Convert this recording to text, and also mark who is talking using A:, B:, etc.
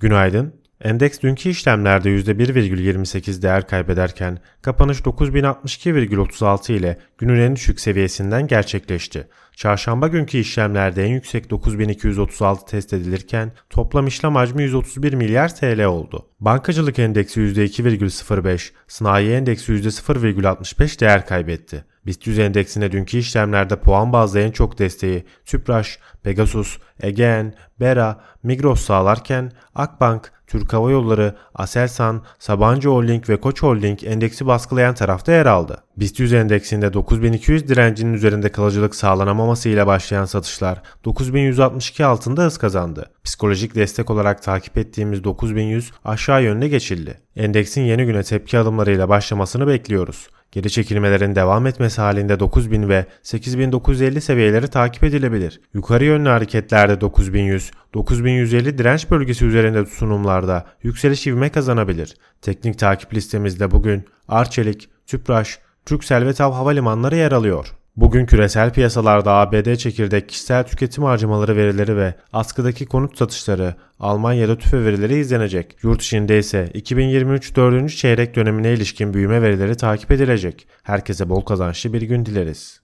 A: Günaydın. Endeks dünkü işlemlerde %1,28 değer kaybederken kapanış 9062,36 ile günün en düşük seviyesinden gerçekleşti. Çarşamba günkü işlemlerde en yüksek 9236 test edilirken toplam işlem hacmi 131 milyar TL oldu. Bankacılık endeksi %2,05, sanayi endeksi %0,65 değer kaybetti. BIST 100 endeksine dünkü işlemlerde puan bazlı en çok desteği Tüpraş, Pegasus, Egean, Bera, Migros sağlarken Akbank, Türk Hava Yolları, Aselsan, Sabancı Holding ve Koç Holding endeksi baskılayan tarafta yer aldı. BIST 100 endeksinde 9200 direncinin üzerinde kalıcılık sağlanamaması ile başlayan satışlar 9162 altında hız kazandı. Psikolojik destek olarak takip ettiğimiz 9100 aşağı yönde geçildi. Endeksin yeni güne tepki adımlarıyla başlamasını bekliyoruz. Geri çekilmelerin devam etmesi halinde 9000 ve 8950 seviyeleri takip edilebilir. Yukarı yönlü hareketlerde 9100, 9150 direnç bölgesi üzerinde sunumlarda yükseliş ivme kazanabilir. Teknik takip listemizde bugün Arçelik, Tüpraş, Türksel ve TAV havalimanları yer alıyor. Bugün küresel piyasalarda ABD çekirdek kişisel tüketim harcamaları verileri ve askıdaki konut satışları, Almanya'da tüfe verileri izlenecek. Yurt içinde ise 2023 4. çeyrek dönemine ilişkin büyüme verileri takip edilecek. Herkese bol kazançlı bir gün dileriz.